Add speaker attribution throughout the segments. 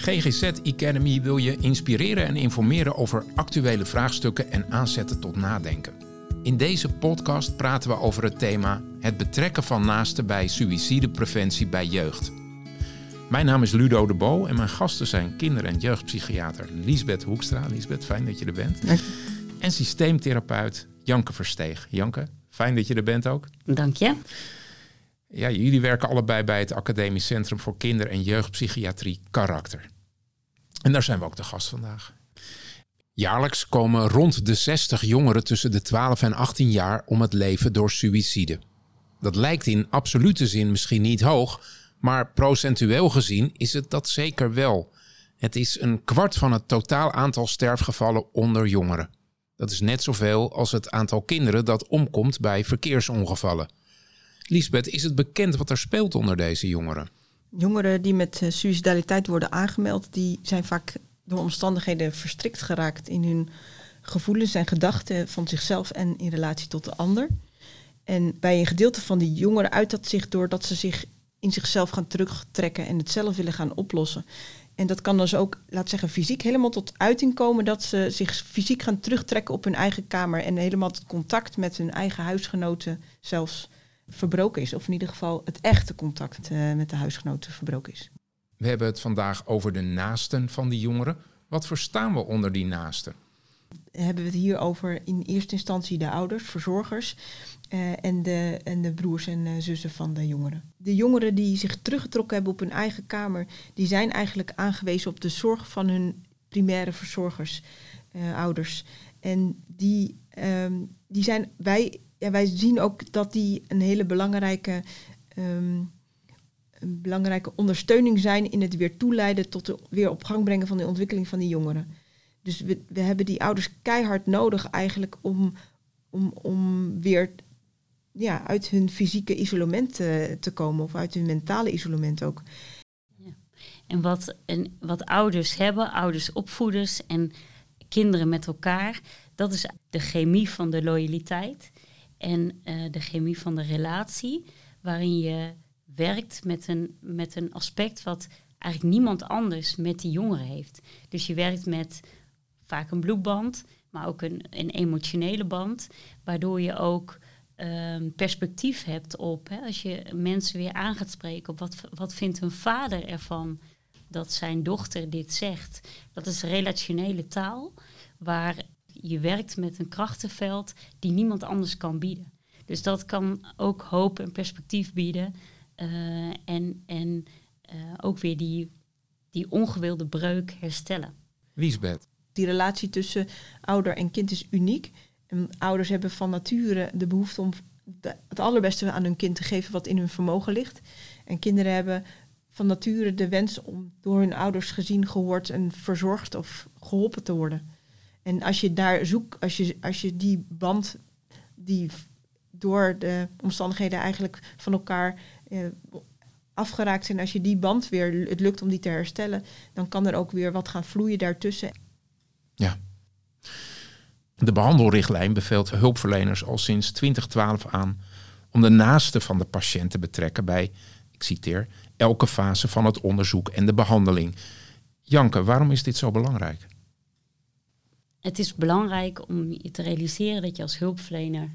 Speaker 1: GGZ Academy wil je inspireren en informeren over actuele vraagstukken en aanzetten tot nadenken. In deze podcast praten we over het thema het betrekken van naasten bij suïcidepreventie bij jeugd. Mijn naam is Ludo de Bo en mijn gasten zijn kinder- en jeugdpsychiater Liesbeth Hoekstra. Liesbeth, fijn dat je er bent. En systeemtherapeut Janke Versteeg. Janke, fijn dat je er bent ook.
Speaker 2: Dank je.
Speaker 1: Ja, jullie werken allebei bij het Academisch Centrum voor Kinder- en Jeugdpsychiatrie Karakter. En daar zijn we ook de gast vandaag. Jaarlijks komen rond de 60 jongeren tussen de 12 en 18 jaar om het leven door suïcide. Dat lijkt in absolute zin misschien niet hoog, maar procentueel gezien is het dat zeker wel. Het is een kwart van het totaal aantal sterfgevallen onder jongeren. Dat is net zoveel als het aantal kinderen dat omkomt bij verkeersongevallen. Lisbeth, is het bekend wat er speelt onder deze jongeren?
Speaker 3: Jongeren die met uh, suicidaliteit worden aangemeld, die zijn vaak door omstandigheden verstrikt geraakt in hun gevoelens en gedachten van zichzelf en in relatie tot de ander. En bij een gedeelte van die jongeren uit dat zich doordat ze zich in zichzelf gaan terugtrekken en het zelf willen gaan oplossen. En dat kan dus ook, laat zeggen, fysiek helemaal tot uiting komen dat ze zich fysiek gaan terugtrekken op hun eigen kamer en helemaal het contact met hun eigen huisgenoten zelfs verbroken is. Of in ieder geval het echte contact uh, met de huisgenoten verbroken is.
Speaker 1: We hebben het vandaag over de naasten van die jongeren. Wat verstaan we onder die naasten?
Speaker 3: Hebben we het hier over in eerste instantie de ouders, verzorgers uh, en, de, en de broers en uh, zussen van de jongeren. De jongeren die zich teruggetrokken hebben op hun eigen kamer, die zijn eigenlijk aangewezen op de zorg van hun primaire verzorgers, ouders. En die, um, die zijn wij ja, wij zien ook dat die een hele belangrijke, een belangrijke ondersteuning zijn in het weer toeleiden tot het weer op gang brengen van de ontwikkeling van die jongeren. Dus we, we hebben die ouders keihard nodig eigenlijk om, om, om weer ja, uit hun fysieke isolement te, te komen of uit hun mentale isolement ook.
Speaker 2: Ja. En, wat, en wat ouders hebben, ouders opvoeders en kinderen met elkaar, dat is de chemie van de loyaliteit en uh, de chemie van de relatie, waarin je werkt met een, met een aspect wat eigenlijk niemand anders met die jongeren heeft. Dus je werkt met vaak een bloedband, maar ook een, een emotionele band, waardoor je ook um, perspectief hebt op, hè, als je mensen weer aan gaat spreken, op wat, wat vindt een vader ervan dat zijn dochter dit zegt. Dat is relationele taal, waar je werkt met een krachtenveld die niemand anders kan bieden. Dus dat kan ook hoop en perspectief bieden. Uh, en en uh, ook weer die, die ongewilde breuk herstellen.
Speaker 1: Liesbeth.
Speaker 3: Die relatie tussen ouder en kind is uniek. En ouders hebben van nature de behoefte om de, het allerbeste aan hun kind te geven wat in hun vermogen ligt. En kinderen hebben van nature de wens om door hun ouders gezien, gehoord en verzorgd of geholpen te worden. En als je daar zoekt, als je, als je die band die door de omstandigheden eigenlijk van elkaar eh, afgeraakt zijn, als je die band weer, het lukt om die te herstellen, dan kan er ook weer wat gaan vloeien daartussen.
Speaker 1: Ja. De behandelrichtlijn beveelt hulpverleners al sinds 2012 aan om de naaste van de patiënt te betrekken bij, ik citeer, elke fase van het onderzoek en de behandeling. Janke, waarom is dit zo belangrijk?
Speaker 2: Het is belangrijk om je te realiseren dat je als hulpverlener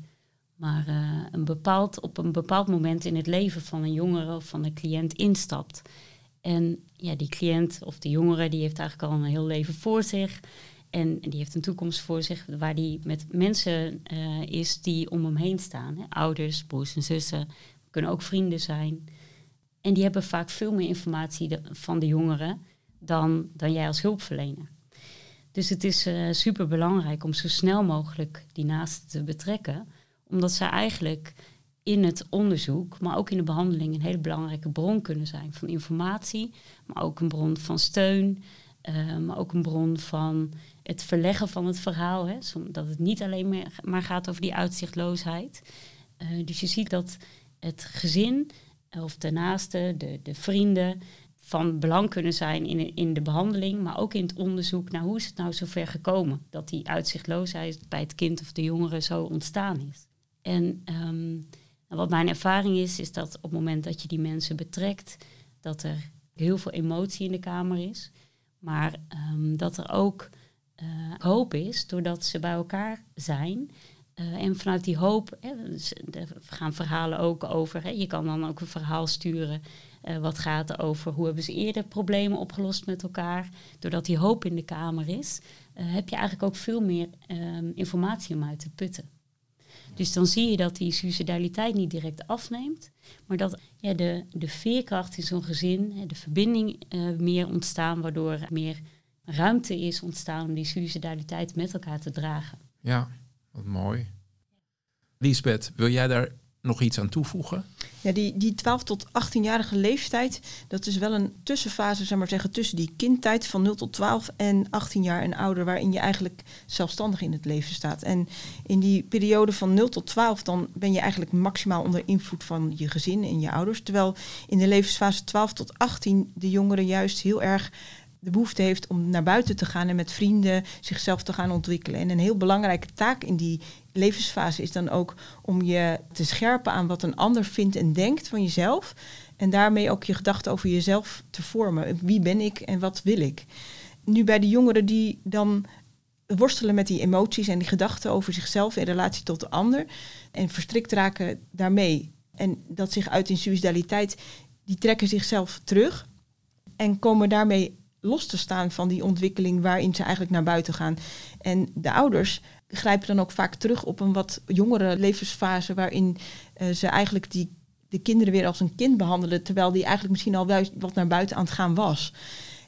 Speaker 2: maar uh, een bepaald, op een bepaald moment in het leven van een jongere of van een cliënt instapt. En ja, die cliënt of de jongere die heeft eigenlijk al een heel leven voor zich. En die heeft een toekomst voor zich waar die met mensen uh, is die om hem heen staan. Hè. Ouders, broers en zussen, kunnen ook vrienden zijn. En die hebben vaak veel meer informatie van de jongeren dan, dan jij als hulpverlener. Dus het is uh, super belangrijk om zo snel mogelijk die naasten te betrekken, omdat zij eigenlijk in het onderzoek, maar ook in de behandeling, een hele belangrijke bron kunnen zijn van informatie, maar ook een bron van steun, uh, maar ook een bron van het verleggen van het verhaal. Hè, dat het niet alleen maar, gaat over die uitzichtloosheid. Uh, dus je ziet dat het gezin of de naasten, de, de vrienden, van belang kunnen zijn in, in de behandeling, maar ook in het onderzoek naar hoe is het nou zover gekomen dat die uitzichtloosheid bij het kind of de jongere zo ontstaan is. En um, wat mijn ervaring is, is dat op het moment dat je die mensen betrekt, dat er heel veel emotie in de kamer is. Maar ehm, dat er ook uh, hoop is doordat ze bij elkaar zijn. Uh, en vanuit die hoop hè, gaan verhalen ook over. Hè, je kan dan ook een verhaal sturen uh, wat gaat over hoe hebben ze eerder problemen opgelost met elkaar. Doordat die hoop in de kamer is, heb je eigenlijk ook veel meer ehm, informatie om uit te putten. Dus dan zie je dat die suicidaliteit niet direct afneemt, maar dat ja, de, de veerkracht in zo'n gezin, de verbinding meer ontstaan, waardoor er meer ruimte is ontstaan om die suicidaliteit met elkaar te dragen.
Speaker 1: Ja, wat mooi. Lisbeth, wil jij daar nog iets aan toevoegen?
Speaker 3: Ja, die, die 12 tot 18-jarige leeftijd, dat is wel een tussenfase, zeg maar zeggen, tussen die kindtijd van 0 tot 12 en 18 jaar en ouder, waarin je eigenlijk zelfstandig in het leven staat. En in die periode van 0 tot 12, dan ben je eigenlijk maximaal onder invloed van je gezin en je ouders. Terwijl in de levensfase 12 tot 18 de jongeren juist heel erg de behoefte heeft om naar buiten te gaan en met vrienden zichzelf te gaan ontwikkelen. En een heel belangrijke taak in die levensfase is dan ook om je te scherpen aan wat een ander vindt en denkt van jezelf. En daarmee ook je gedachten over jezelf te vormen. Wie ben ik en wat wil ik? Nu bij de jongeren die dan worstelen met die emoties en die gedachten over zichzelf in relatie tot de ander en verstrikt raken daarmee en dat zich uit in suicidaliteit, die trekken zichzelf terug en komen daarmee los te staan van die ontwikkeling waarin ze eigenlijk naar buiten gaan. En de ouders grijpen dan ook vaak terug op een wat jongere levensfase waarin uh, ze eigenlijk die, de kinderen weer als een kind behandelen, terwijl die eigenlijk misschien al wat naar buiten aan het gaan was.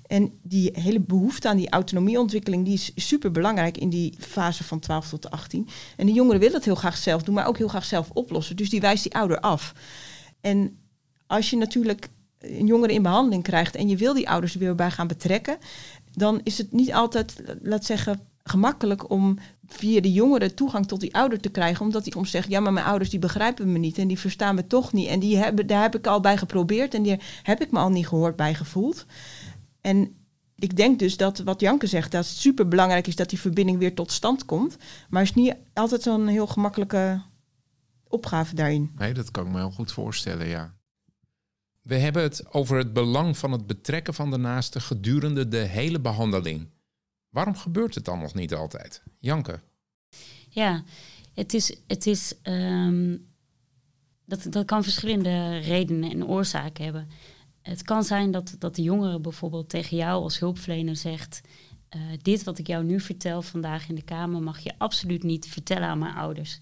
Speaker 3: En die hele behoefte aan die autonomieontwikkeling, die is super belangrijk in die fase van 12 tot 18. En de jongeren willen het heel graag zelf doen, maar ook heel graag zelf oplossen. Dus die wijst die ouder af. En als je natuurlijk een jongere in behandeling krijgt en je wil die ouders er weer bij gaan betrekken, dan is het niet altijd, laat zeggen, gemakkelijk om via de jongere toegang tot die ouder te krijgen, omdat die soms zegt, ja, maar mijn ouders die begrijpen me niet en die verstaan me toch niet en die hebben, daar heb ik al bij geprobeerd en die heb ik me al niet gehoord bij gevoeld. En ik denk dus dat wat Janke zegt, dat het super belangrijk is dat die verbinding weer tot stand komt, maar is niet altijd zo'n heel gemakkelijke opgave daarin.
Speaker 1: Nee, dat kan ik me heel goed voorstellen, ja. We hebben het over het belang van het betrekken van de naaste gedurende de hele behandeling. Waarom gebeurt het dan nog niet altijd? Janke?
Speaker 2: Ja, het is. Het is um, dat, dat kan verschillende redenen en oorzaken hebben. Het kan zijn dat, dat de jongere bijvoorbeeld tegen jou als hulpverlener zegt: uh, Dit wat ik jou nu vertel vandaag in de Kamer mag je absoluut niet vertellen aan mijn ouders.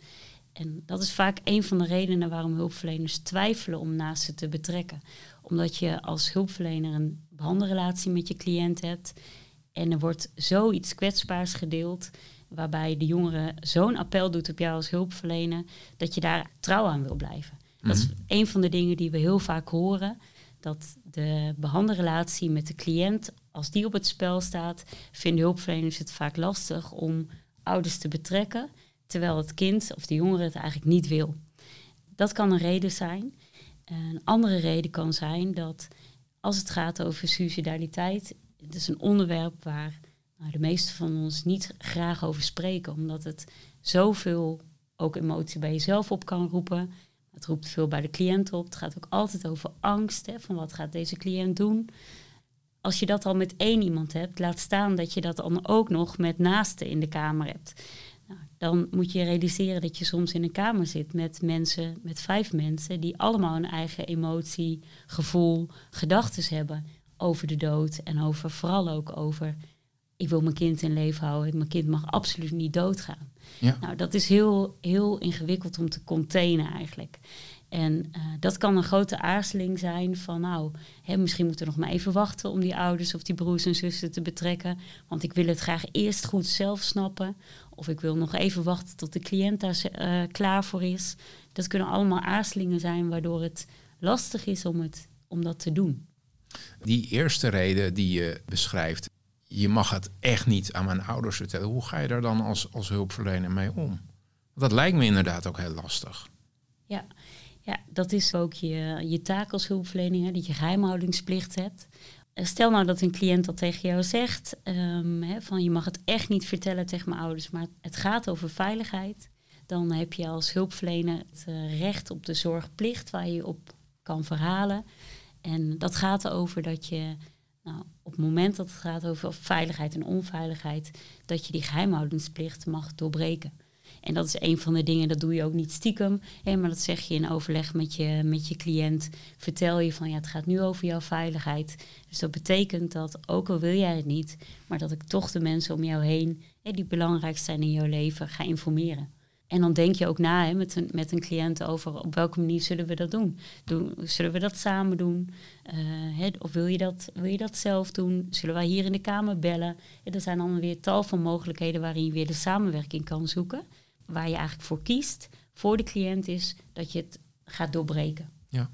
Speaker 2: En dat is vaak een van de redenen waarom hulpverleners twijfelen om naast ze te betrekken. Omdat je als hulpverlener een behandelrelatie met je cliënt hebt en er wordt zoiets kwetsbaars gedeeld, waarbij de jongere zo'n appel doet op jou als hulpverlener, dat je daar trouw aan wil blijven. Dat is mhm. een van de dingen die we heel vaak horen. Dat de behandelrelatie met de cliënt, als die op het spel staat, vinden hulpverleners het vaak lastig om ouders te betrekken terwijl het kind of de jongere het eigenlijk niet wil. Dat kan een reden zijn. Een andere reden kan zijn dat als het gaat over suicidaliteit, het is een onderwerp waar nou, de meesten van ons niet graag over spreken, omdat het zoveel ook emotie bij jezelf op kan roepen. Het roept veel bij de cliënt op. Het gaat ook altijd over angst. Hè, van wat gaat deze cliënt doen? Als je dat al met één iemand hebt, laat staan dat je dat dan ook nog met naasten in de kamer hebt dan moet je realiseren dat je soms in een kamer zit met mensen, met vijf mensen, die allemaal een eigen emotie, gevoel, gedachten hebben over de dood en over vooral ook over ik wil mijn kind in leven houden. Mijn kind mag absoluut niet doodgaan. Ja. Nou, dat is heel, heel ingewikkeld om te containen eigenlijk. En uh, dat kan een grote aarzeling zijn van nou, hè, misschien moeten we nog maar even wachten om die ouders of die broers en zussen te betrekken. Want ik wil het graag eerst goed zelf snappen. Of ik wil nog even wachten tot de cliënt daar uh, klaar voor is. Dat kunnen allemaal aarzelingen zijn waardoor het lastig is om, het, om dat te doen.
Speaker 1: Die eerste reden die je beschrijft, je mag het echt niet aan mijn ouders vertellen. Hoe ga je daar dan als, als hulpverlener mee om? Dat lijkt me inderdaad ook heel lastig.
Speaker 2: Ja, ja, dat is ook je, je taak als hulpverlener, dat je geheimhoudingsplicht hebt. Eh, stel nou dat een cliënt dat tegen jou zegt, um, van je mag het echt niet vertellen tegen mijn ouders, maar het gaat over veiligheid. Dan heb je als hulpverlener het uh, recht op de zorgplicht waar je op kan verhalen. En dat gaat erover dat je Nou, op het moment dat het gaat over veiligheid en onveiligheid, dat je die geheimhoudingsplicht mag doorbreken. En dat is een van de dingen, dat doe je ook niet stiekem. Hè, maar dat zeg je in overleg met je, met je cliënt. Vertel je van ja, het gaat nu over jouw veiligheid. Dus dat betekent dat, ook al wil jij het niet, maar dat ik toch de mensen om jou heen, hè, die belangrijk zijn in jouw leven, ga informeren. En dan denk je ook na hè, met, een, met een cliënt over op welke manier zullen we dat doen. doen zullen we dat samen doen? Uh, hè, of wil je, dat, wil je dat zelf doen? Zullen wij hier in de Kamer bellen? er zijn dan weer tal van mogelijkheden waarin je weer de samenwerking kan zoeken waar je eigenlijk voor kiest voor de cliënt is dat je het gaat doorbreken.
Speaker 1: Ja.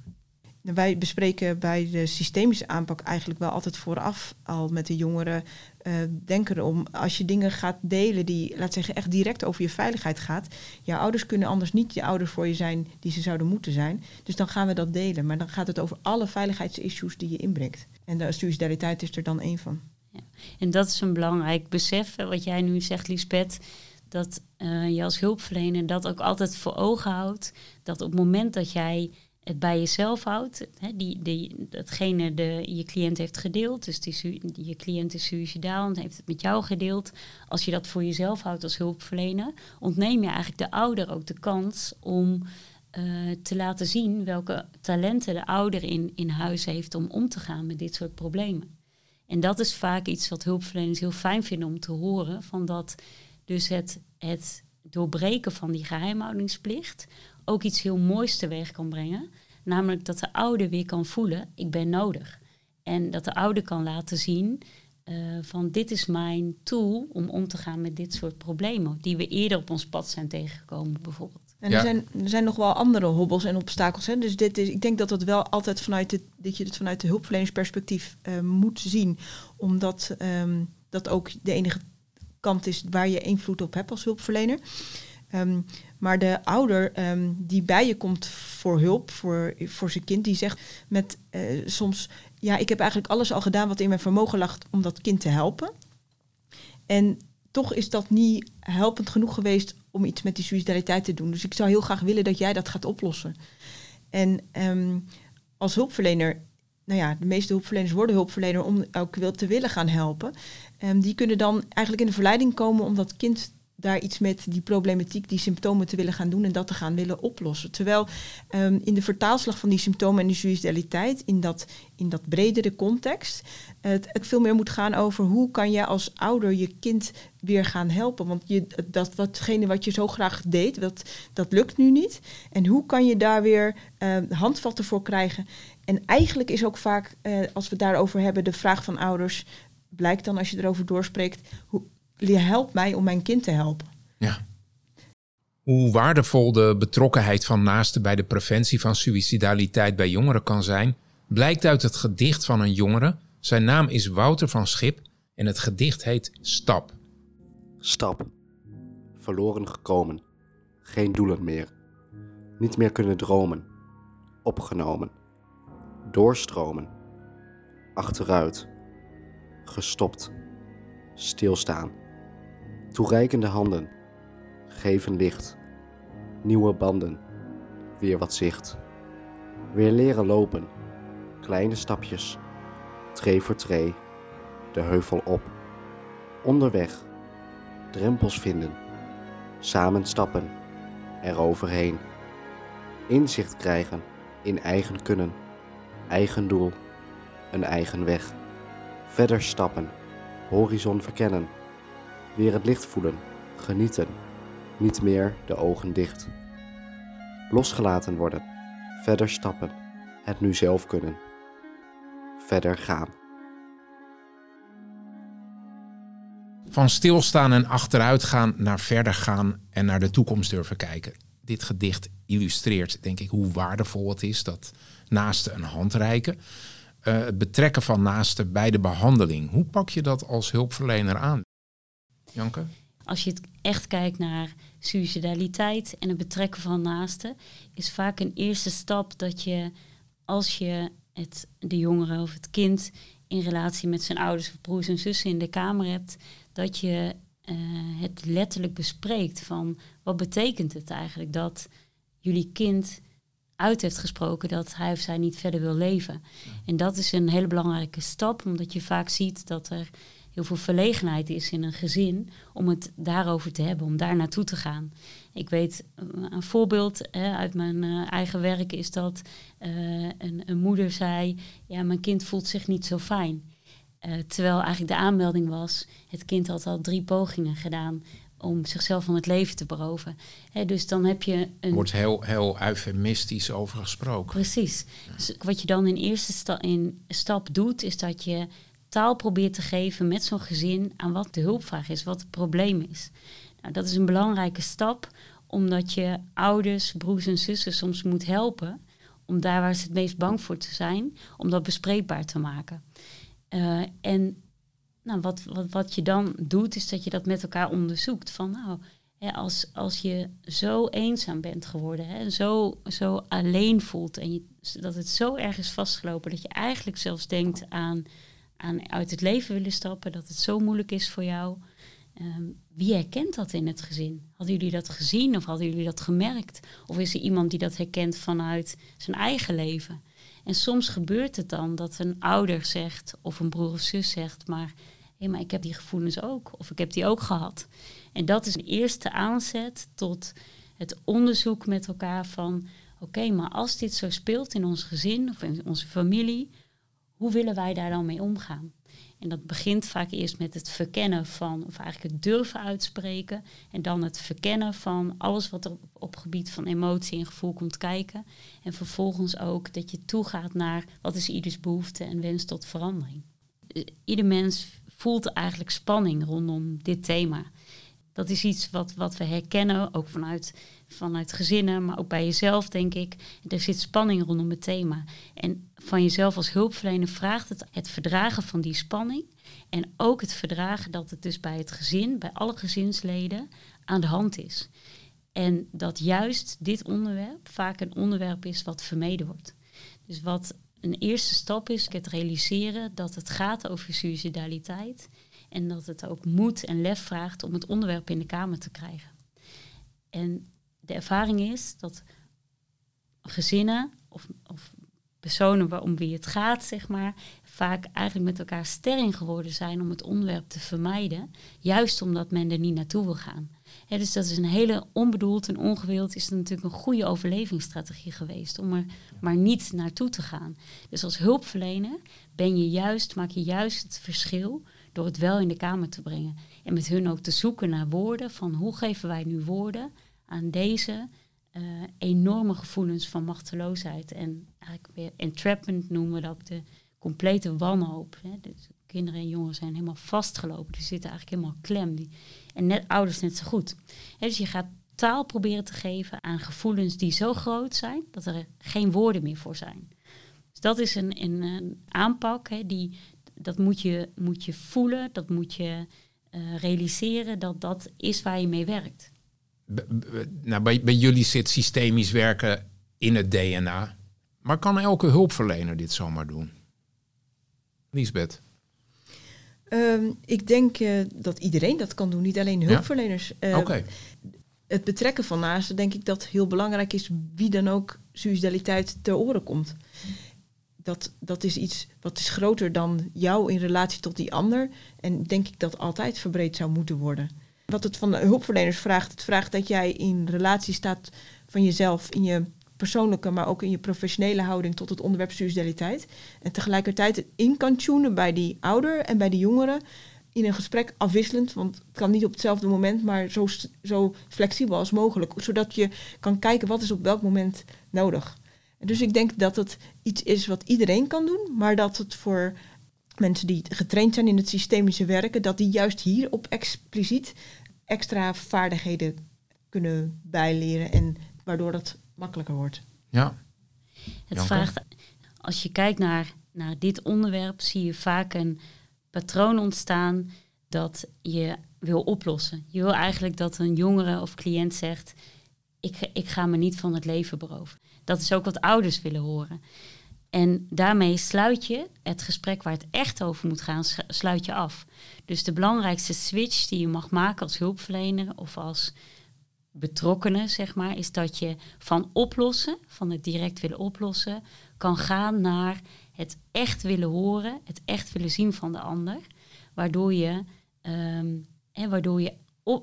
Speaker 3: Wij bespreken bij de systemische aanpak eigenlijk wel altijd vooraf al met de jongeren. Uh, denken erom, als je dingen gaat delen die, laat zeggen, echt direct over je veiligheid gaat. Jouw ouders kunnen anders niet je ouders voor je zijn die ze zouden moeten zijn. Dus dan gaan we dat delen. Maar dan gaat het over alle veiligheidsissues die je inbrengt. En de solidariteit is er dan één van.
Speaker 2: Ja. En dat is een belangrijk besef, wat jij nu zegt, Lisbeth dat uh, je als hulpverlener dat ook altijd voor ogen houdt. Dat op het moment dat jij het bij jezelf houdt, hè, die, die, datgene de, je cliënt heeft gedeeld, dus die, je cliënt is suicidaal en heeft het met jou gedeeld. Als je dat voor jezelf houdt als hulpverlener, ontneem je eigenlijk de ouder ook de kans om uh, te laten zien welke talenten de ouder in, in huis heeft om om te gaan met dit soort problemen. En dat is vaak iets wat hulpverleners heel fijn vinden om te horen, van dat dus het, het doorbreken van die geheimhoudingsplicht ook iets heel moois teweeg kan brengen. Namelijk dat de ouder weer kan voelen, ik ben nodig. En dat de ouder kan laten zien uh, van dit is mijn tool om om te gaan met dit soort problemen. Die we eerder op ons pad zijn tegengekomen bijvoorbeeld.
Speaker 3: En er, zijn, er zijn nog wel andere hobbels en obstakels. Hè? Dus dit is, ik denk dat het wel altijd vanuit het, dat je het vanuit de hulpverlenersperspectief uh, moet zien. Omdat um, dat ook de enige kant is waar je invloed op hebt als hulpverlener. Um, maar de ouder um, die bij je komt voor hulp, voor, voor zijn kind, die zegt met uh, soms, ja, ik heb eigenlijk alles al gedaan wat in mijn vermogen lag om dat kind te helpen. En toch is dat niet helpend genoeg geweest om iets met die suicidaliteit te doen. Dus ik zou heel graag willen dat jij dat gaat oplossen. En um, als hulpverlener nou ja, de meeste hulpverleners worden hulpverlener om ook te willen gaan helpen. Um, die kunnen dan eigenlijk in de verleiding komen om dat kind daar iets met die problematiek, die symptomen te willen gaan doen en dat te gaan willen oplossen. Terwijl um, in de vertaalslag van die symptomen en die suicidaliteit, in dat, in dat bredere context, het, het, veel meer moet gaan over hoe kan je als ouder je kind weer gaan helpen. Want je, dat, watgene wat je zo graag deed, dat, dat lukt nu niet. En hoe kan je daar weer uh, handvatten voor krijgen? En eigenlijk is ook vaak, uh, als we het daarover hebben, de vraag van ouders, blijkt dan als je erover doorspreekt, hoe, help mij om mijn kind te helpen.
Speaker 1: Ja. Hoe waardevol de betrokkenheid van naasten bij de preventie van suïcidaliteit bij jongeren kan zijn, blijkt uit het gedicht van een jongere. Zijn naam is Wouter van Schip en het gedicht heet Stap.
Speaker 4: Stap. Verloren gekomen. Geen doelen meer. Niet meer kunnen dromen. Opgenomen. Doorstromen. Achteruit. Gestopt. Stilstaan. Toereikende handen. Geven licht. Nieuwe banden. Weer wat zicht. Weer leren lopen. Kleine stapjes. Tree voor tree. De heuvel op. Onderweg. Drempels vinden. Samen stappen. Eroverheen. Inzicht krijgen in eigen kunnen. Eigen doel. Een eigen weg. Verder stappen. Horizon verkennen weer het licht voelen, genieten, niet meer de ogen dicht. Losgelaten worden, verder stappen, het nu zelf kunnen. Verder gaan.
Speaker 1: Van stilstaan en achteruit gaan naar verder gaan en naar de toekomst durven kijken. Dit gedicht illustreert, denk ik, hoe waardevol het is dat naasten een hand reiken. Uh, het betrekken van naasten bij de behandeling. Hoe pak je dat als hulpverlener aan? Janke?
Speaker 2: Als je het echt kijkt naar suicidaliteit en het betrekken van naasten, is vaak een eerste stap dat je, als je het, de jongere of het kind in relatie met zijn ouders of broers en zussen in de kamer hebt, dat je het letterlijk bespreekt van wat betekent het eigenlijk dat jullie kind uit heeft gesproken dat hij of zij niet verder wil leven. En dat is een hele belangrijke stap, omdat je vaak ziet dat er heel veel verlegenheid is in een gezin om het daarover te hebben, om daar naartoe te gaan. Ik weet, eh, een voorbeeld hè, uit mijn eh, eigen werk is dat uh, een, een, moeder zei, ja, mijn kind voelt zich niet zo fijn. Terwijl eigenlijk de aanmelding was, het kind had al drie pogingen gedaan om zichzelf van het leven te beroven. dus dan heb je een...
Speaker 1: Wordt heel, heel eufemistisch over gesproken.
Speaker 2: Precies. Dus wat je dan in eerste sta in stap doet, is dat je taal probeert te geven met zo'n gezin aan wat de hulpvraag is, wat het probleem is. Nou, dat is een belangrijke stap, omdat je ouders, broers en zussen soms moet helpen om daar waar ze het meest bang voor te zijn, om dat bespreekbaar te maken. Uh, en nou, wat, wat, wat je dan doet, is dat je dat met elkaar onderzoekt. Van nou, hè, als, als je zo eenzaam bent geworden, hè, zo, zo alleen voelt en je, dat het zo erg is vastgelopen dat je eigenlijk zelfs denkt aan, aan uit het leven willen stappen, dat het zo moeilijk is voor jou. Ehm, wie herkent dat in het gezin? Hadden jullie dat gezien of hadden jullie dat gemerkt? Of is er iemand die dat herkent vanuit zijn eigen leven? En soms gebeurt het dan dat een ouder zegt of een broer of zus zegt, maar hé, maar ik heb die gevoelens ook, of ik heb die ook gehad. En dat is een eerste aanzet tot het onderzoek met elkaar van, oké, maar als dit zo speelt in ons gezin of in onze familie, hoe willen wij daar dan mee omgaan? En dat begint vaak eerst met het verkennen van, of eigenlijk het durven uitspreken. En dan het verkennen van alles wat er op, gebied van emotie en gevoel komt kijken. En vervolgens ook dat je toegaat naar wat is ieders behoefte en wens tot verandering. Ieder mens voelt eigenlijk spanning rondom dit thema. Dat is iets wat, wat we herkennen, ook vanuit, vanuit gezinnen, maar ook bij jezelf, denk ik. Er zit spanning rondom het thema. En van jezelf als hulpverlener vraagt het het verdragen van die spanning. En ook het verdragen dat het dus bij het gezin, bij alle gezinsleden, aan de hand is. En dat juist dit onderwerp vaak een onderwerp is wat vermeden wordt. Dus wat een eerste stap is het realiseren dat het gaat over suicidaliteit en dat het ook moed en lef vraagt om het onderwerp in de Kamer te krijgen. En de ervaring is dat gezinnen of, of personen om wie het gaat, zeg maar, vaak eigenlijk met elkaar sterring geworden zijn om het onderwerp te vermijden, juist omdat men er niet naartoe wil gaan. dus dat is een hele onbedoeld en ongewild, is het natuurlijk een goede overlevingsstrategie geweest om er maar niet naartoe te gaan. Dus als hulpverlener ben je juist, maak je juist het verschil door het wel in de kamer te brengen. En met hun ook te zoeken naar woorden van hoe geven wij nu woorden aan deze uh, enorme gevoelens van machteloosheid. En eigenlijk weer entrapment noemen we dat, de complete wanhoop. Hè. Dus kinderen en jongeren zijn helemaal vastgelopen. Die zitten eigenlijk helemaal klem. Die, en net ouders net zo goed. dus je gaat taal proberen te geven aan gevoelens die zo groot zijn dat er geen woorden meer voor zijn. Dus dat is een, een, een aanpak, hè, die, dat moet je, moet je voelen, dat moet je uh, realiseren, dat dat is waar je mee werkt.
Speaker 1: nou, bij, bij jullie zit systemisch werken in het DNA. Maar kan elke hulpverlener dit zomaar doen? Liesbeth?
Speaker 3: Um, ik denk uh, dat iedereen dat kan doen, niet alleen hulpverleners.
Speaker 1: Ja? Uh, Oké
Speaker 3: het betrekken van naasten, denk ik dat heel belangrijk is wie dan ook suicidaliteit ter oren komt. Dat, dat is iets wat is groter dan jou in relatie tot die ander. En denk ik dat altijd verbreed zou moeten worden. Wat het van de hulpverleners vraagt, het vraagt dat jij in relatie staat van jezelf, in je persoonlijke, maar ook in je professionele houding tot het onderwerp suicidaliteit. En tegelijkertijd in kan tunen bij die ouder en bij de jongeren in een gesprek afwisselend, want het kan niet op hetzelfde moment, maar zo, zo flexibel als mogelijk, zodat je kan kijken wat is op welk moment nodig. Dus ik denk dat het iets is wat iedereen kan doen, maar dat het voor mensen die getraind zijn in het systemische werken, dat die juist hier op expliciet extra vaardigheden kunnen bijleren en waardoor het makkelijker wordt.
Speaker 1: Ja.
Speaker 2: Het vraagt, als je kijkt naar, naar dit onderwerp, zie je vaak een patroon ontstaan dat je wil oplossen. Je wil eigenlijk dat een jongere of cliënt zegt: ik, ik ga me niet van het leven beroven. Dat is ook wat ouders willen horen. En daarmee sluit je het gesprek waar het echt over moet gaan, sluit je af. Dus de belangrijkste switch die je mag maken als hulpverlener of als betrokkenen, zeg maar, is dat je van oplossen, van het direct willen oplossen, kan gaan naar het echt willen horen, het echt willen zien van de ander, waardoor je, um, waardoor je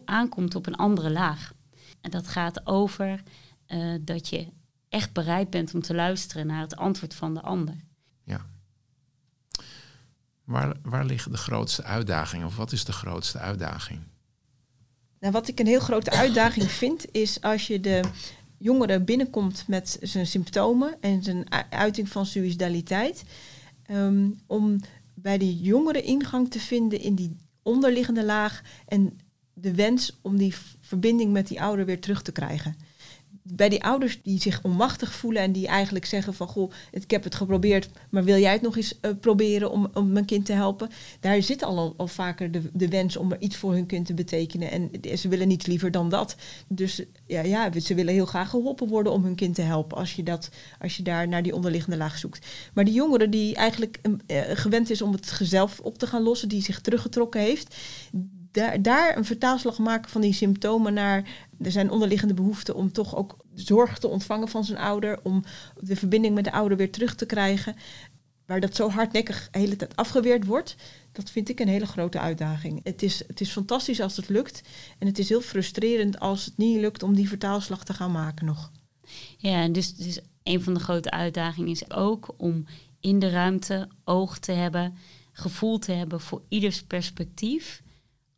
Speaker 2: aankomt op een andere laag. En dat gaat over uh, dat je echt bereid bent om te luisteren naar het antwoord van de ander.
Speaker 1: Ja. Waar, waar liggen de grootste uitdagingen of wat is de grootste uitdaging?
Speaker 3: Nou, wat ik een heel grote uitdaging vind, is als je de jongere binnenkomt met zijn symptomen en zijn uiting van suïcidaliteit, um, om bij die jongere ingang te vinden in die onderliggende laag en de wens om die verbinding met die ouder weer terug te krijgen bij die ouders die zich onmachtig voelen en die eigenlijk zeggen van goh, ik heb het geprobeerd, maar wil jij het nog eens uh, proberen om, om mijn kind te helpen? Daar zit al, al vaker de, de wens om er iets voor hun kind te betekenen. En ze willen niets liever dan dat. Dus ja, ja, ze willen heel graag geholpen worden om hun kind te helpen als je, dat, als je daar naar die onderliggende laag zoekt. Maar die jongere die eigenlijk uh, gewend is om het zelf op te gaan lossen, die zich teruggetrokken heeft, daar, daar een vertaalslag maken van die symptomen naar. Er zijn onderliggende behoeften om toch ook zorg te ontvangen van zijn ouder. Om de verbinding met de ouder weer terug te krijgen. Waar dat zo hardnekkig de hele tijd afgeweerd wordt. Dat vind ik een hele grote uitdaging. Het is, het is fantastisch als het lukt. En het is heel frustrerend als het niet lukt om die vertaalslag te gaan maken nog.
Speaker 2: Ja, dus, dus een van de grote uitdagingen is ook om in de ruimte oog te hebben, gevoel te hebben voor ieders perspectief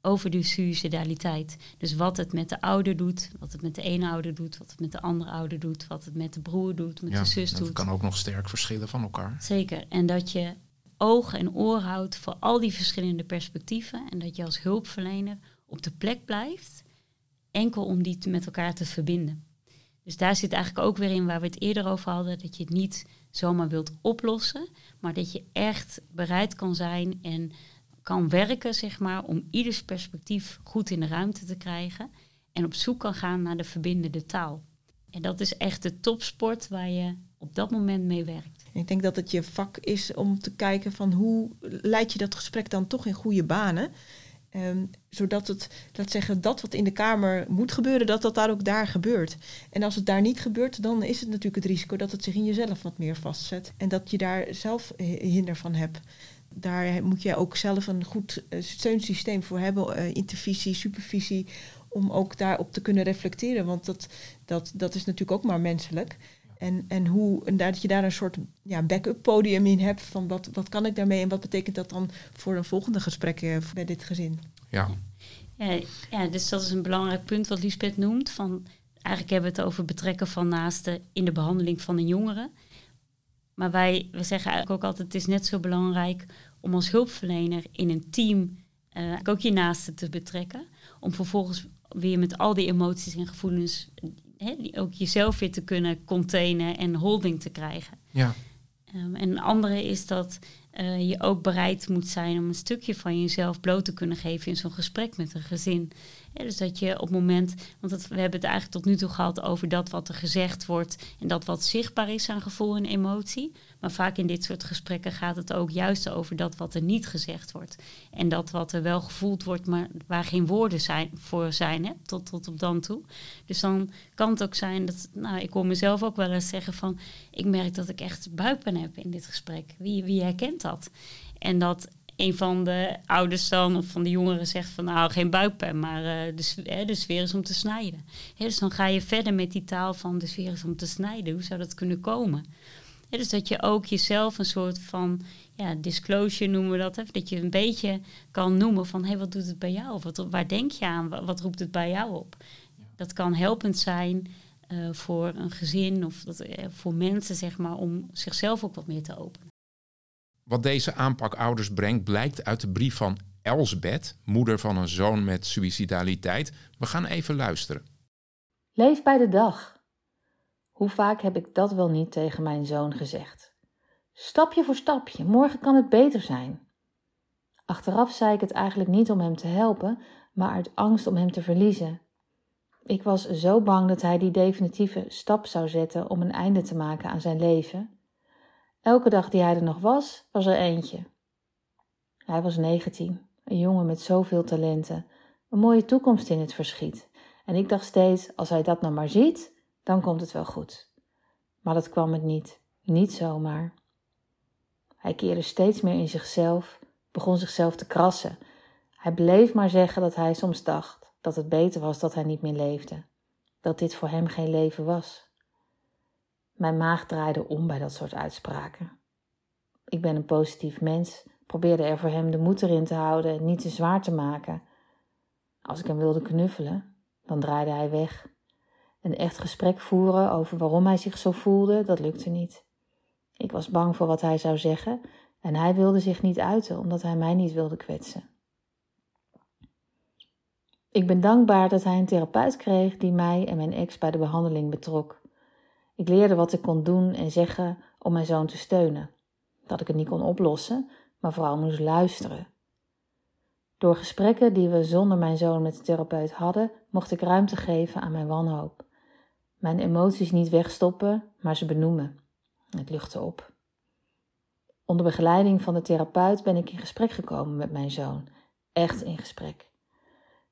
Speaker 2: over de suicidaliteit. Dus wat het met de ouder doet, wat het met de ene ouder doet, wat het met de andere ouder doet, wat het met de broer doet, met de zus doet.
Speaker 1: Dat kan ook nog sterk verschillen van elkaar.
Speaker 2: Zeker. En dat je oog en oor houdt voor al die verschillende perspectieven en dat je als hulpverlener op de plek blijft, enkel om die met elkaar te verbinden. Dus daar zit eigenlijk ook weer in waar we het eerder over hadden, dat je het niet zomaar wilt oplossen, maar dat je echt bereid kan zijn en kan werken, zeg maar, om ieders perspectief goed in de ruimte te krijgen. En op zoek kan gaan naar de verbindende taal. En dat is echt de topsport waar je op dat moment mee werkt.
Speaker 3: Ik denk dat het je vak is om te kijken van hoe leid je dat gesprek dan toch in goede banen. Um, zodat het, laat zeggen, dat wat in de Kamer moet gebeuren, dat dat daar ook daar gebeurt. En als het daar niet gebeurt, dan is het natuurlijk het risico dat het zich in jezelf wat meer vastzet. En dat je daar zelf hinder van hebt daar moet je ook zelf een goed uh, steunsysteem voor hebben, uh, intervisie, supervisie, om ook daarop te kunnen reflecteren. Want dat, dat, dat is natuurlijk ook maar menselijk. En, en, hoe, en dat je daar een soort ja, backup podium in hebt van wat, wat kan ik daarmee en wat betekent dat dan voor een volgende gesprek uh, bij dit gezin.
Speaker 1: Ja.
Speaker 2: ja. Ja, dus dat is een belangrijk punt wat Lisbeth noemt. Van, eigenlijk hebben we het over betrekken van naasten in de behandeling van een jongere. Maar wij we zeggen eigenlijk ook altijd, het is net zo belangrijk om als hulpverlener in een team uh, ook je naasten te betrekken. Om vervolgens weer met al die emoties en gevoelens ook jezelf weer te kunnen containen en holding te krijgen.
Speaker 1: Ja.
Speaker 2: Um, en een andere is dat uh, je ook bereid moet zijn om een stukje van jezelf bloot te kunnen geven in zo'n gesprek met een gezin. Dus dat je op het moment, want we hebben het eigenlijk tot nu toe gehad over dat wat er gezegd wordt en dat wat zichtbaar is aan gevoel en emotie. Maar vaak in dit soort gesprekken gaat het ook juist over dat wat er niet gezegd wordt. En dat wat er wel gevoeld wordt, maar waar geen woorden zijn, voor zijn, hè, tot, tot op dan toe. Dus dan kan het ook zijn dat, nou, ik hoor mezelf ook wel eens zeggen van, ik merk dat ik echt buikpijn heb in dit gesprek. Wie, wie herkent dat? En dat een van de ouders dan of van de jongeren zegt van nou geen buikpijn, maar uh, de, de sfeer is om te snijden. dus dan ga je verder met die taal van de sfeer is om te snijden. Hoe zou dat kunnen komen? dus dat je ook jezelf een soort van ja, disclosure noemen we dat. Hè? Dat je een beetje kan noemen van hé, hey, wat doet het bij jou? Of wat, waar denk je aan? Wat, roept het bij jou op? Dat kan helpend zijn uh, voor een gezin of dat, uh, voor mensen, zeg maar, om zichzelf ook wat meer te openen.
Speaker 1: Wat deze aanpak ouders brengt, blijkt uit de brief van Elsbeth, moeder van een zoon met suïcidaliteit. We gaan even luisteren.
Speaker 5: Leef bij de dag. Hoe vaak heb ik dat wel niet tegen mijn zoon gezegd? Stapje voor stapje, morgen kan het beter zijn. Achteraf zei ik het eigenlijk niet om hem te helpen, maar uit angst om hem te verliezen. Ik was zo bang dat hij die definitieve stap zou zetten om een einde te maken aan zijn leven. Elke dag die hij er nog was, was er eentje. Hij was 19, een jongen met zoveel talenten, een mooie toekomst in het verschiet En ik dacht steeds, als hij dat nou maar ziet, dan komt het wel goed. Maar dat kwam het niet, niet zomaar. Hij keerde steeds meer in zichzelf, begon zichzelf te krassen. Hij bleef maar zeggen dat hij soms dacht dat het beter was dat hij niet meer leefde, dat dit voor hem geen leven was. Mijn maag draaide om bij dat soort uitspraken. Ik ben een positief mens, probeerde er voor hem de moed erin te houden en niet te zwaar te maken. Als ik hem wilde knuffelen, dan draaide hij weg. Een echt gesprek voeren over waarom hij zich zo voelde, dat lukte niet. Ik was bang voor wat hij zou zeggen en hij wilde zich niet uiten omdat hij mij niet wilde kwetsen. Ik ben dankbaar dat hij een therapeut kreeg die mij en mijn ex bij de behandeling betrok. Ik leerde wat ik kon doen en zeggen om mijn zoon te steunen. Dat ik het niet kon oplossen, maar vooral moest luisteren. Door gesprekken die we zonder mijn zoon met de therapeut hadden, mocht ik ruimte geven aan mijn wanhoop. Mijn emoties niet wegstoppen, maar ze benoemen. Het luchtte op. Onder begeleiding van de therapeut ben ik in gesprek gekomen met mijn zoon. Echt in gesprek.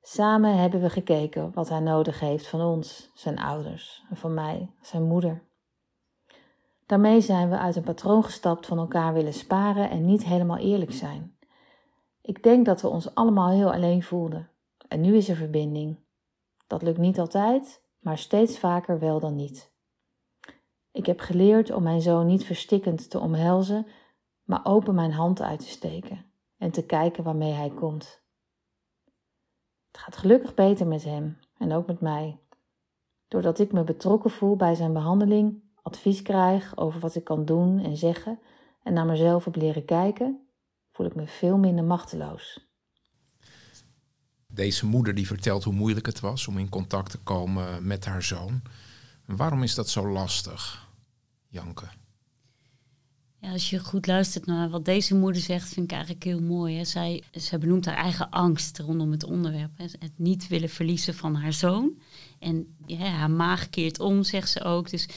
Speaker 5: Samen hebben we gekeken wat hij nodig heeft van ons, zijn ouders, en van mij, zijn moeder. Daarmee zijn we uit een patroon gestapt van elkaar willen sparen en niet helemaal eerlijk zijn. Ik denk dat we ons allemaal heel alleen voelden. En nu is er verbinding. Dat lukt niet altijd, maar steeds vaker wel dan niet. Ik heb geleerd om mijn zoon niet verstikkend te omhelzen, maar open mijn hand uit te steken en te kijken waarmee hij komt. Het gaat gelukkig beter met hem en ook met mij. Doordat ik me betrokken voel bij zijn behandeling, advies krijg over wat ik kan doen en zeggen en naar mezelf heb leren kijken, voel ik me veel minder machteloos.
Speaker 1: Deze moeder die vertelt hoe moeilijk het was om in contact te komen met haar zoon. Waarom is dat zo lastig, Janke?
Speaker 2: Als je goed luistert naar wat deze moeder zegt, vind ik eigenlijk heel mooi. Hè. Zij, zij benoemt haar eigen angst rondom het onderwerp. Hè. Het niet willen verliezen van haar zoon. En ja, haar maag keert om, zegt ze ook. Dus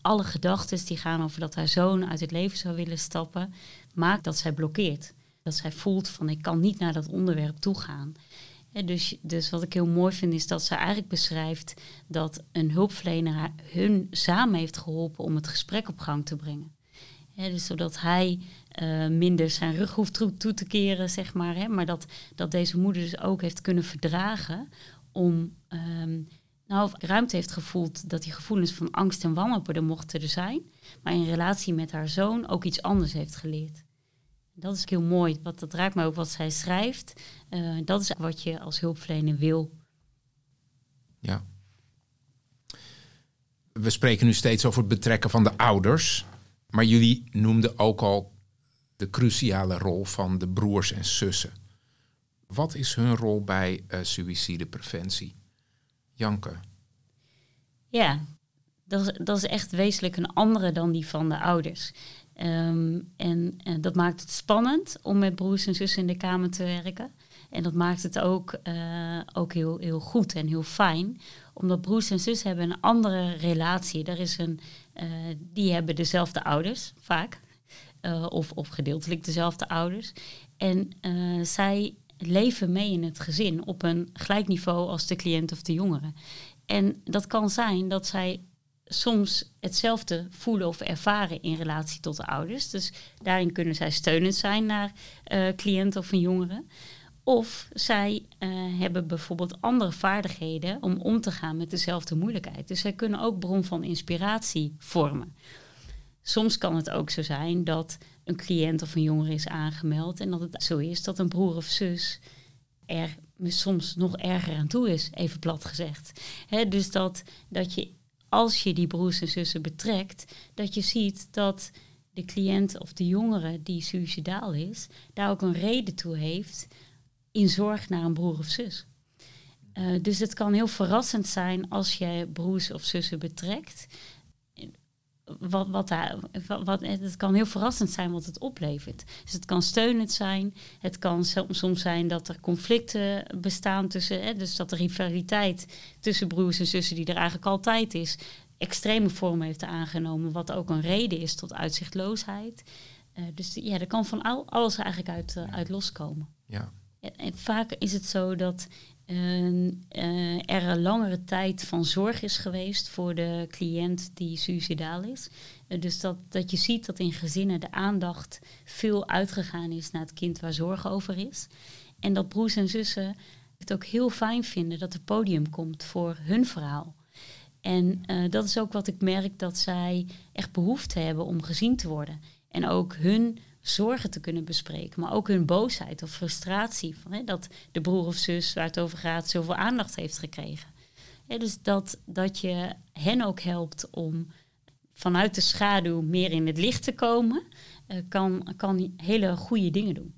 Speaker 2: alle gedachten die gaan over dat haar zoon uit het leven zou willen stappen, maakt dat zij blokkeert. Dat zij voelt van ik kan niet naar dat onderwerp toe gaan. dus, dus wat ik heel mooi vind is dat ze eigenlijk beschrijft dat een hulpverlener hun samen heeft geholpen om het gesprek op gang te brengen dus zodat hij uh, minder zijn rug hoeft toe, te keren, zeg maar. Hè, maar dat, dat deze moeder dus ook heeft kunnen verdragen om... Um, nou, ruimte heeft gevoeld dat die gevoelens van angst en wanhoop er mochten er zijn. Maar in relatie met haar zoon ook iets anders heeft geleerd. Dat is heel mooi. Wat, dat raakt me ook wat zij schrijft. Uh, dat is wat je als hulpverlener wil.
Speaker 1: Ja. We spreken nu steeds over het betrekken van de ouders. Maar jullie noemden ook al de cruciale rol van de broers en zussen. Wat is hun rol bij uh, suïcidepreventie? Janke.
Speaker 2: Ja, dat is, dat is echt wezenlijk een andere dan die van de ouders. Ehm, en, en, dat maakt het spannend om met broers en zussen in de kamer te werken. En dat maakt het ook, uh, ook heel, heel goed en heel fijn. Omdat broers en zussen hebben een andere relatie. Er is een, die hebben dezelfde ouders, vaak. Uh, of, of gedeeltelijk dezelfde ouders. En zij leven mee in het gezin op een gelijk niveau als de cliënt of de jongere. En dat kan zijn dat zij soms hetzelfde voelen of ervaren in relatie tot de ouders. Dus daarin kunnen zij steunend zijn naar cliënt of een jongere. Of zij uh, hebben bijvoorbeeld andere vaardigheden om om te gaan met dezelfde moeilijkheid. Dus zij kunnen ook bron van inspiratie vormen. Soms kan het ook zo zijn dat een cliënt of een jongere is aangemeld en dat het zo is dat een broer of zus er soms nog erger aan toe is, even plat gezegd. Dus dat, dat je, als je die broers en zussen betrekt, dat je ziet dat de cliënt of de jongere die suicidaal is, daar ook een reden toe heeft in zorg naar een broer of zus. Uh, dus het kan heel verrassend zijn als je broers of zussen betrekt. Wat, wat het kan heel verrassend zijn wat het oplevert. Dus het kan steunend zijn. Het kan soms zijn dat er conflicten bestaan tussen. Hè, dus dat de rivaliteit tussen broers en zussen, die er eigenlijk altijd is, extreme vormen heeft aangenomen. Wat ook een reden is tot uitzichtloosheid. Uh, dus ja, er kan van al, alles eigenlijk uit, uh, uit loskomen.
Speaker 1: Ja.
Speaker 2: Vaak is het zo dat uh, er een langere tijd van zorg is geweest voor de cliënt die suicidaal is. dus dat, dat je ziet dat in gezinnen de aandacht veel uitgegaan is naar het kind waar zorg over is. En dat broers en zussen het ook heel fijn vinden dat er podium komt voor hun verhaal. En dat is ook wat ik merk dat zij echt behoefte hebben om gezien te worden. En ook hun zorgen te kunnen bespreken, maar ook hun boosheid of frustratie. Van, hè, dat de broer of zus waar het over gaat zoveel aandacht heeft gekregen. Hè, dus dat, dat je hen ook helpt om vanuit de schaduw meer in het licht te komen, uh, kan, kan hele goede dingen doen.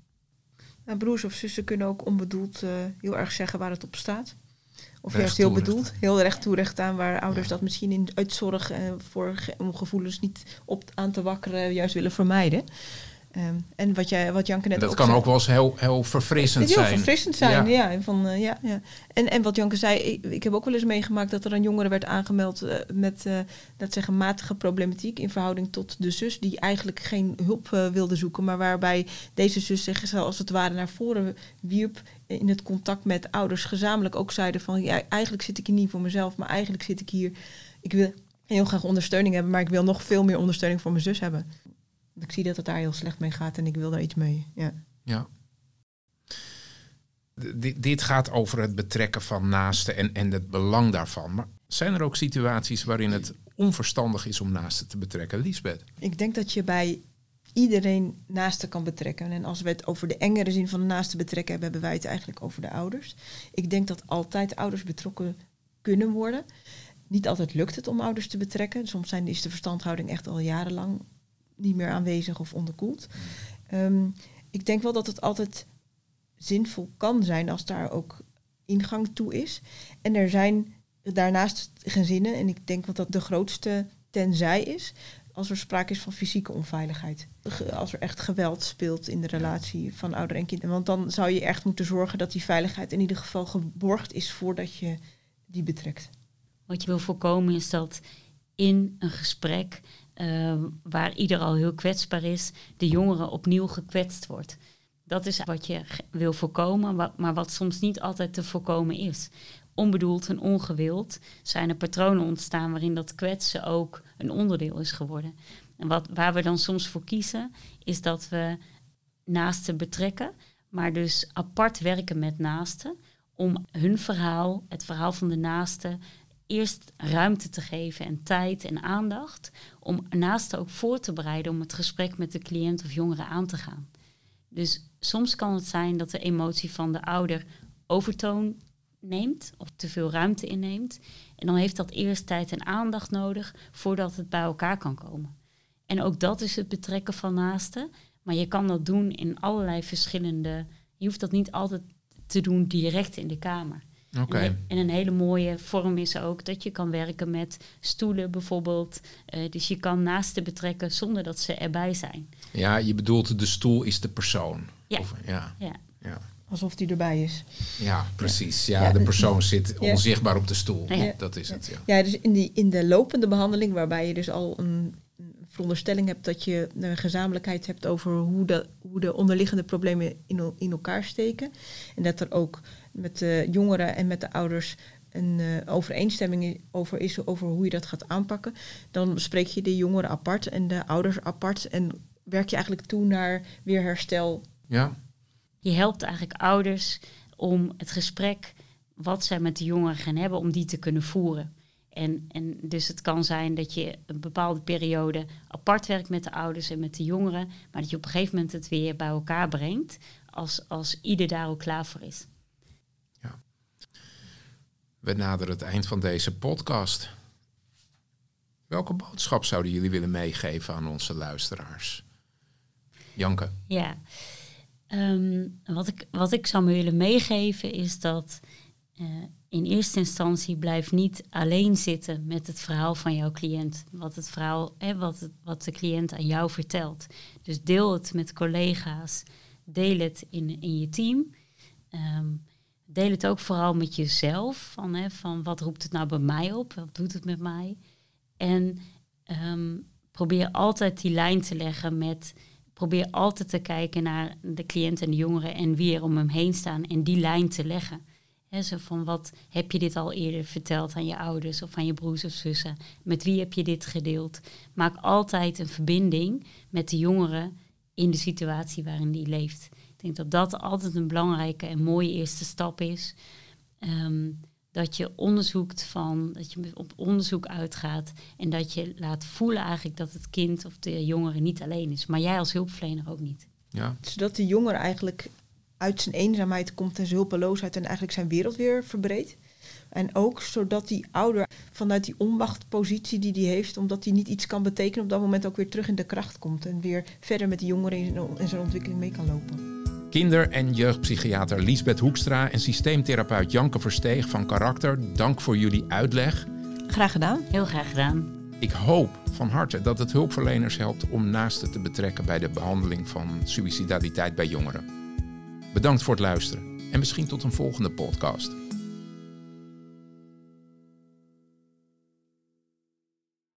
Speaker 3: Nou, broers of zussen kunnen ook onbedoeld uh, heel erg zeggen waar het op staat. Of juist heel bedoeld, heel recht toe recht aan, waar ouders dat misschien in uitzorg uh, voor, om gevoelens niet op aan te wakkeren, juist willen vermijden. Um, en wat, jij, wat Janke net
Speaker 1: dat
Speaker 3: ook
Speaker 1: kan
Speaker 3: zei,
Speaker 1: ook wel eens heel, heel verfrissend zijn.
Speaker 3: Heel verfrissend zijn, ja. van, uh, ja, ja. En, en wat Janke zei, ik, ik, heb ook wel eens meegemaakt dat er een jongere werd aangemeld uh, met, uh, dat zeggen, matige problematiek in verhouding tot de zus, die eigenlijk geen hulp wilde zoeken, maar waarbij deze zus zich als het ware naar voren wierp in het contact met ouders, gezamenlijk ook zeiden van, ja, eigenlijk zit ik hier niet voor mezelf, maar eigenlijk zit ik hier, ik wil heel graag ondersteuning hebben, maar ik wil nog veel meer ondersteuning voor mijn zus hebben. Ik zie dat het daar heel slecht mee gaat en ik wil daar iets mee. Ja.
Speaker 1: ja. D dit gaat over het betrekken van naasten en, en het belang daarvan. Maar zijn er ook situaties waarin het onverstandig is om naasten te betrekken? Lisbeth?
Speaker 3: Ik denk dat je bij iedereen naasten kan betrekken. En als we het over de engere zin van naasten betrekken hebben, hebben wij het eigenlijk over de ouders. Ik denk dat altijd ouders betrokken kunnen worden. Niet altijd lukt het om ouders te betrekken. Soms zijn, is de verstandhouding echt al jarenlang niet meer aanwezig of onderkoeld. Um, ik denk wel dat het altijd zinvol kan zijn als daar ook ingang toe is. En er zijn daarnaast gezinnen, en ik denk dat dat de grootste tenzij is, als er sprake is van fysieke onveiligheid. Als er echt geweld speelt in de relatie van ouder en kind. Want dan zou je echt moeten zorgen dat die veiligheid in ieder geval geborgd is voordat je die betrekt.
Speaker 2: Wat je wil voorkomen is dat in een gesprek uh, waar ieder al heel kwetsbaar is, de jongere opnieuw gekwetst wordt. Dat is wat je wil voorkomen, maar wat soms niet altijd te voorkomen is. Onbedoeld en ongewild zijn er patronen ontstaan waarin dat kwetsen ook een onderdeel is geworden. En wat, waar we dan soms voor kiezen, is dat we naasten betrekken, maar dus apart werken met naasten om hun verhaal, het verhaal van de naasten, eerst ruimte te geven en tijd en aandacht om naast ook voor te bereiden om het gesprek met de cliënt of jongere aan te gaan. Dus soms kan het zijn dat de emotie van de ouder overtoon neemt of te veel ruimte inneemt. En dan heeft dat eerst tijd en aandacht nodig voordat het bij elkaar kan komen. En ook dat is het betrekken van naasten. Maar je kan dat doen in allerlei verschillende. Je hoeft dat niet altijd te doen direct in de kamer.
Speaker 1: Okay.
Speaker 2: En, en, een hele mooie vorm is ook dat je kan werken met stoelen bijvoorbeeld. Uh, dus je kan naasten betrekken zonder dat ze erbij zijn.
Speaker 1: Ja, je bedoelt de stoel is de persoon.
Speaker 2: Ja.
Speaker 1: Of, ja.
Speaker 2: ja.
Speaker 1: ja.
Speaker 3: Alsof die erbij is.
Speaker 1: Ja, precies. Ja, ja de persoon zit onzichtbaar op de stoel.
Speaker 2: Ja.
Speaker 1: Dat is het.
Speaker 3: Ja, ja dus in, die, in de lopende behandeling, waarbij je dus al een veronderstelling hebt dat je een gezamenlijkheid hebt over hoe de, hoe de onderliggende problemen in, in elkaar steken. En dat er ook met de jongeren en met de ouders een uh, overeenstemming over is over hoe je dat gaat aanpakken. Dan spreek je de jongeren apart en de ouders apart en werk je eigenlijk toe naar weer herstel.
Speaker 1: Ja.
Speaker 2: Je helpt eigenlijk ouders om het gesprek wat zij met de jongeren gaan hebben, om die te kunnen voeren. En, en dus het kan zijn dat je een bepaalde periode apart werkt met de ouders en met de jongeren, maar dat je op een gegeven moment het weer bij elkaar brengt als, als ieder daar ook klaar voor is.
Speaker 1: We naderen het eind van deze podcast. Welke boodschap zouden jullie willen meegeven aan onze luisteraars? Janke.
Speaker 2: Ja, um, wat, ik, wat ik zou me willen meegeven is dat uh, in eerste instantie blijf niet alleen zitten met het verhaal van jouw cliënt. Wat, het verhaal, hè, wat, het, wat de cliënt aan jou vertelt. Dus deel het met collega's. Deel het in, in je team. Um, deel het ook vooral met jezelf. Van, hè, van wat roept het nou bij mij op? Wat doet het met mij? En um, probeer altijd die lijn te leggen met probeer altijd te kijken naar de cliënt en de jongeren en wie er om hem heen staan en die lijn te leggen. He, zo van wat heb je dit al eerder verteld aan je ouders of aan je broers of zussen? Met wie heb je dit gedeeld? Maak altijd een verbinding met de jongeren in de situatie waarin die leeft. Ik denk dat dat altijd een belangrijke en mooie eerste stap is. Ehm, dat je onderzoekt van, dat je op onderzoek uitgaat en dat je laat voelen eigenlijk dat het kind of de jongere niet alleen is, maar jij als hulpverlener ook niet.
Speaker 1: Ja.
Speaker 3: Zodat de jongere eigenlijk uit zijn eenzaamheid komt en zijn hulpeloosheid en eigenlijk zijn wereld weer verbreedt. En ook zodat die ouder vanuit die onmachtpositie die hij heeft, omdat hij niet iets kan betekenen, op dat moment ook weer terug in de kracht komt en weer verder met de jongeren in zijn ontwikkeling mee kan lopen.
Speaker 1: Kinder- en jeugdpsychiater Liesbeth Hoekstra en systeemtherapeut Janke Versteeg van Karakter, dank voor jullie uitleg.
Speaker 3: Graag gedaan.
Speaker 2: Heel graag gedaan.
Speaker 1: Ik hoop van harte dat het hulpverleners helpt om naasten te betrekken bij de behandeling van suicidaliteit bij jongeren. Bedankt voor het luisteren en misschien tot een volgende podcast.